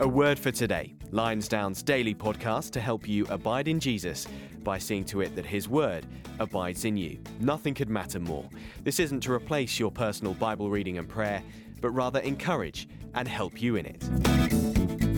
A word for today. Lionsdown's daily podcast to help you abide in Jesus by seeing to it that His Word abides in you. Nothing could matter more. This isn't to replace your personal Bible reading and prayer, but rather encourage and help you in it.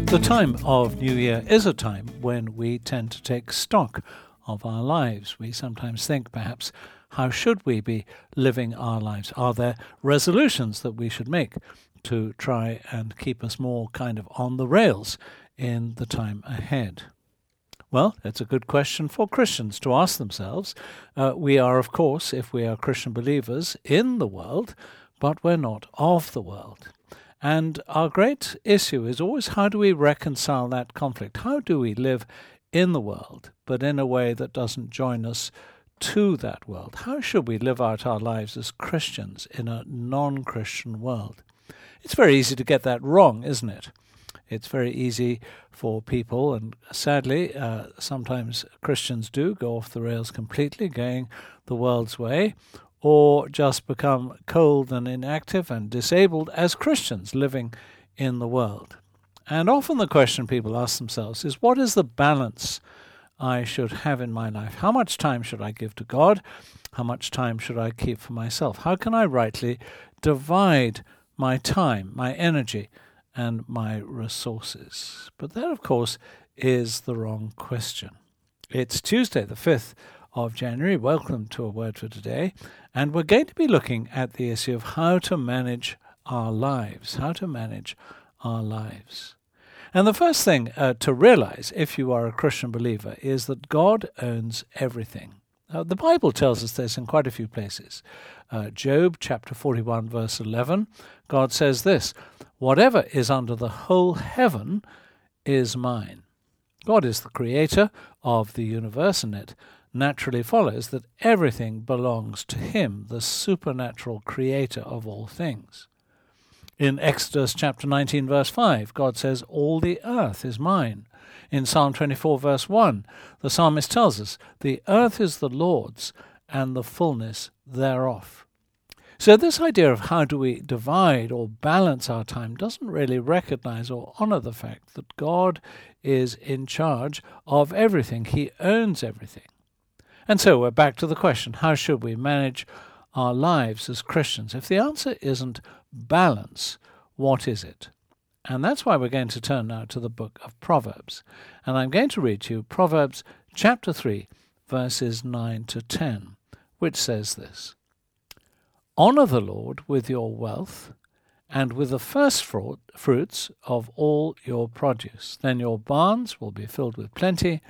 The time of New Year is a time when we tend to take stock of our lives. We sometimes think, perhaps, how should we be living our lives? Are there resolutions that we should make to try and keep us more kind of on the rails in the time ahead? Well, it's a good question for Christians to ask themselves. Uh, we are, of course, if we are Christian believers, in the world, but we're not of the world. And our great issue is always how do we reconcile that conflict? How do we live in the world, but in a way that doesn't join us to that world? How should we live out our lives as Christians in a non Christian world? It's very easy to get that wrong, isn't it? It's very easy for people, and sadly, uh, sometimes Christians do go off the rails completely, going the world's way, or just become cold and inactive and disabled as Christians living in the world. And often the question people ask themselves is what is the balance I should have in my life? How much time should I give to God? How much time should I keep for myself? How can I rightly divide my time, my energy, and my resources? But that, of course, is the wrong question. It's Tuesday, the 5th of January. Welcome to A Word for Today. And we're going to be looking at the issue of how to manage our lives, how to manage our lives. And the first thing uh, to realize, if you are a Christian believer, is that God owns everything. Uh, the Bible tells us this in quite a few places. Uh, Job chapter 41, verse 11, God says this Whatever is under the whole heaven is mine. God is the creator of the universe, and it naturally follows that everything belongs to Him, the supernatural creator of all things. In Exodus chapter 19, verse 5, God says, All the earth is mine. In Psalm 24, verse 1, the psalmist tells us, The earth is the Lord's, and the fullness thereof. So, this idea of how do we divide or balance our time doesn't really recognize or honor the fact that God is in charge of everything, He owns everything. And so, we're back to the question how should we manage our lives as Christians? If the answer isn't balance, what is it? And that's why we're going to turn now to the book of Proverbs. And I'm going to read to you Proverbs chapter 3, verses 9 to 10, which says this Honor the Lord with your wealth and with the first fruit, fruits of all your produce. Then your barns will be filled with plenty,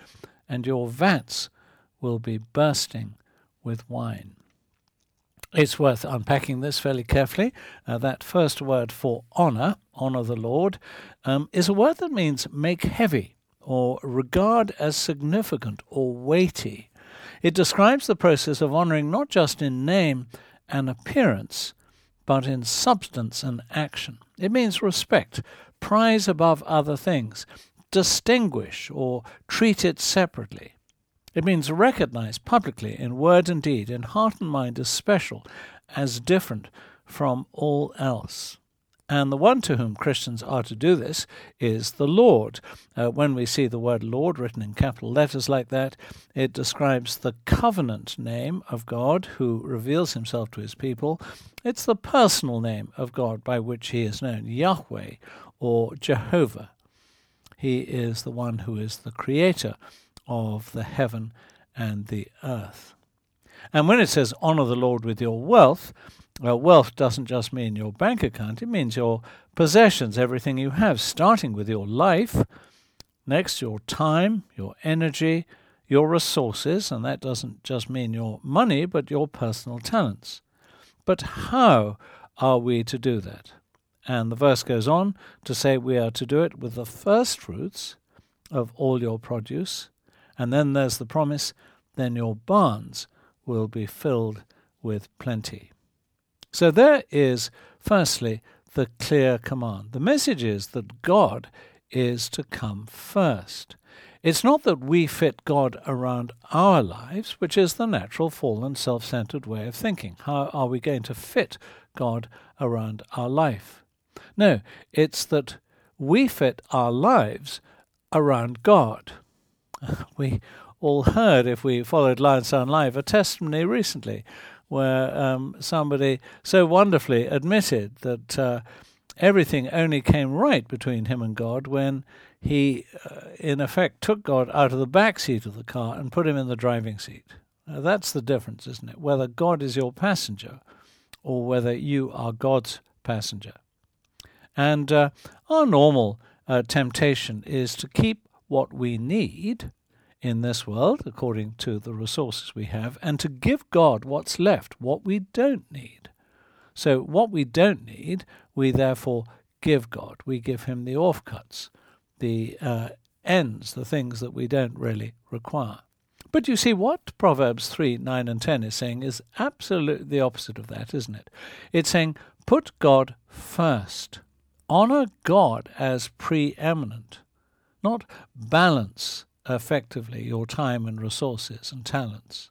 and your vats will be bursting with wine. It's worth unpacking this fairly carefully. Uh, that first word for honor, honor the Lord, um, is a word that means make heavy or regard as significant or weighty. It describes the process of honoring not just in name and appearance, but in substance and action. It means respect, prize above other things, distinguish or treat it separately. It means recognize publicly in word and deed, in heart and mind as special, as different from all else. And the one to whom Christians are to do this is the Lord. Uh, when we see the word Lord written in capital letters like that, it describes the covenant name of God who reveals himself to his people. It's the personal name of God by which he is known, Yahweh or Jehovah. He is the one who is the creator of the heaven and the earth. And when it says honor the Lord with your wealth, well, wealth doesn't just mean your bank account, it means your possessions, everything you have, starting with your life, next, your time, your energy, your resources, and that doesn't just mean your money, but your personal talents. But how are we to do that? And the verse goes on to say we are to do it with the first fruits of all your produce, and then there's the promise then your barns will be filled with plenty. So there is, firstly, the clear command. The message is that God is to come first. It's not that we fit God around our lives, which is the natural, fallen, self centered way of thinking. How are we going to fit God around our life? No, it's that we fit our lives around God. We all heard, if we followed Lionsdown Live, a testimony recently where um, somebody so wonderfully admitted that uh, everything only came right between him and God when he, uh, in effect, took God out of the back seat of the car and put him in the driving seat. Now, that's the difference, isn't it? Whether God is your passenger or whether you are God's passenger. And uh, our normal uh, temptation is to keep what we need in this world, according to the resources we have, and to give God what's left, what we don't need. So, what we don't need, we therefore give God. We give Him the offcuts, the uh, ends, the things that we don't really require. But you see, what Proverbs 3 9 and 10 is saying is absolutely the opposite of that, isn't it? It's saying, put God first, honor God as preeminent, not balance effectively your time and resources and talents.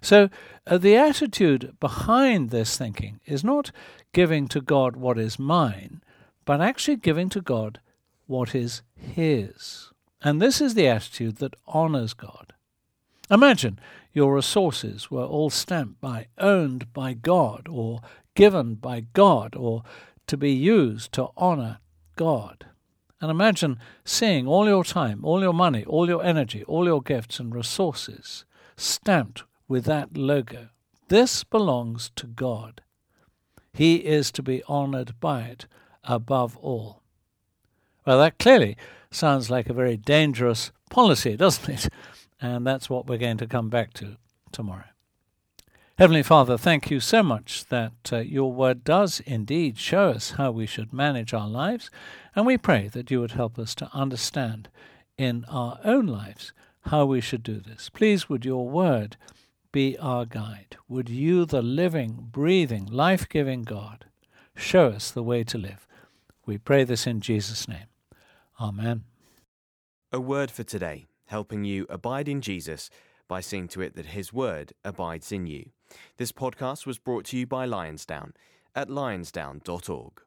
So, uh, the attitude behind this thinking is not giving to God what is mine, but actually giving to God what is His. And this is the attitude that honors God. Imagine your resources were all stamped by owned by God or given by God or to be used to honor God. And imagine seeing all your time, all your money, all your energy, all your gifts and resources stamped with that logo. This belongs to God. He is to be honored by it above all. Well, that clearly sounds like a very dangerous policy, doesn't it? And that's what we're going to come back to tomorrow. Heavenly Father, thank you so much that uh, your word does indeed show us how we should manage our lives, and we pray that you would help us to understand in our own lives how we should do this. Please, would your word be our guide? Would you, the living, breathing, life giving God, show us the way to live? We pray this in Jesus' name. Amen. A word for today, helping you abide in Jesus by seeing to it that his word abides in you. This podcast was brought to you by Lionsdown at lionsdown.org.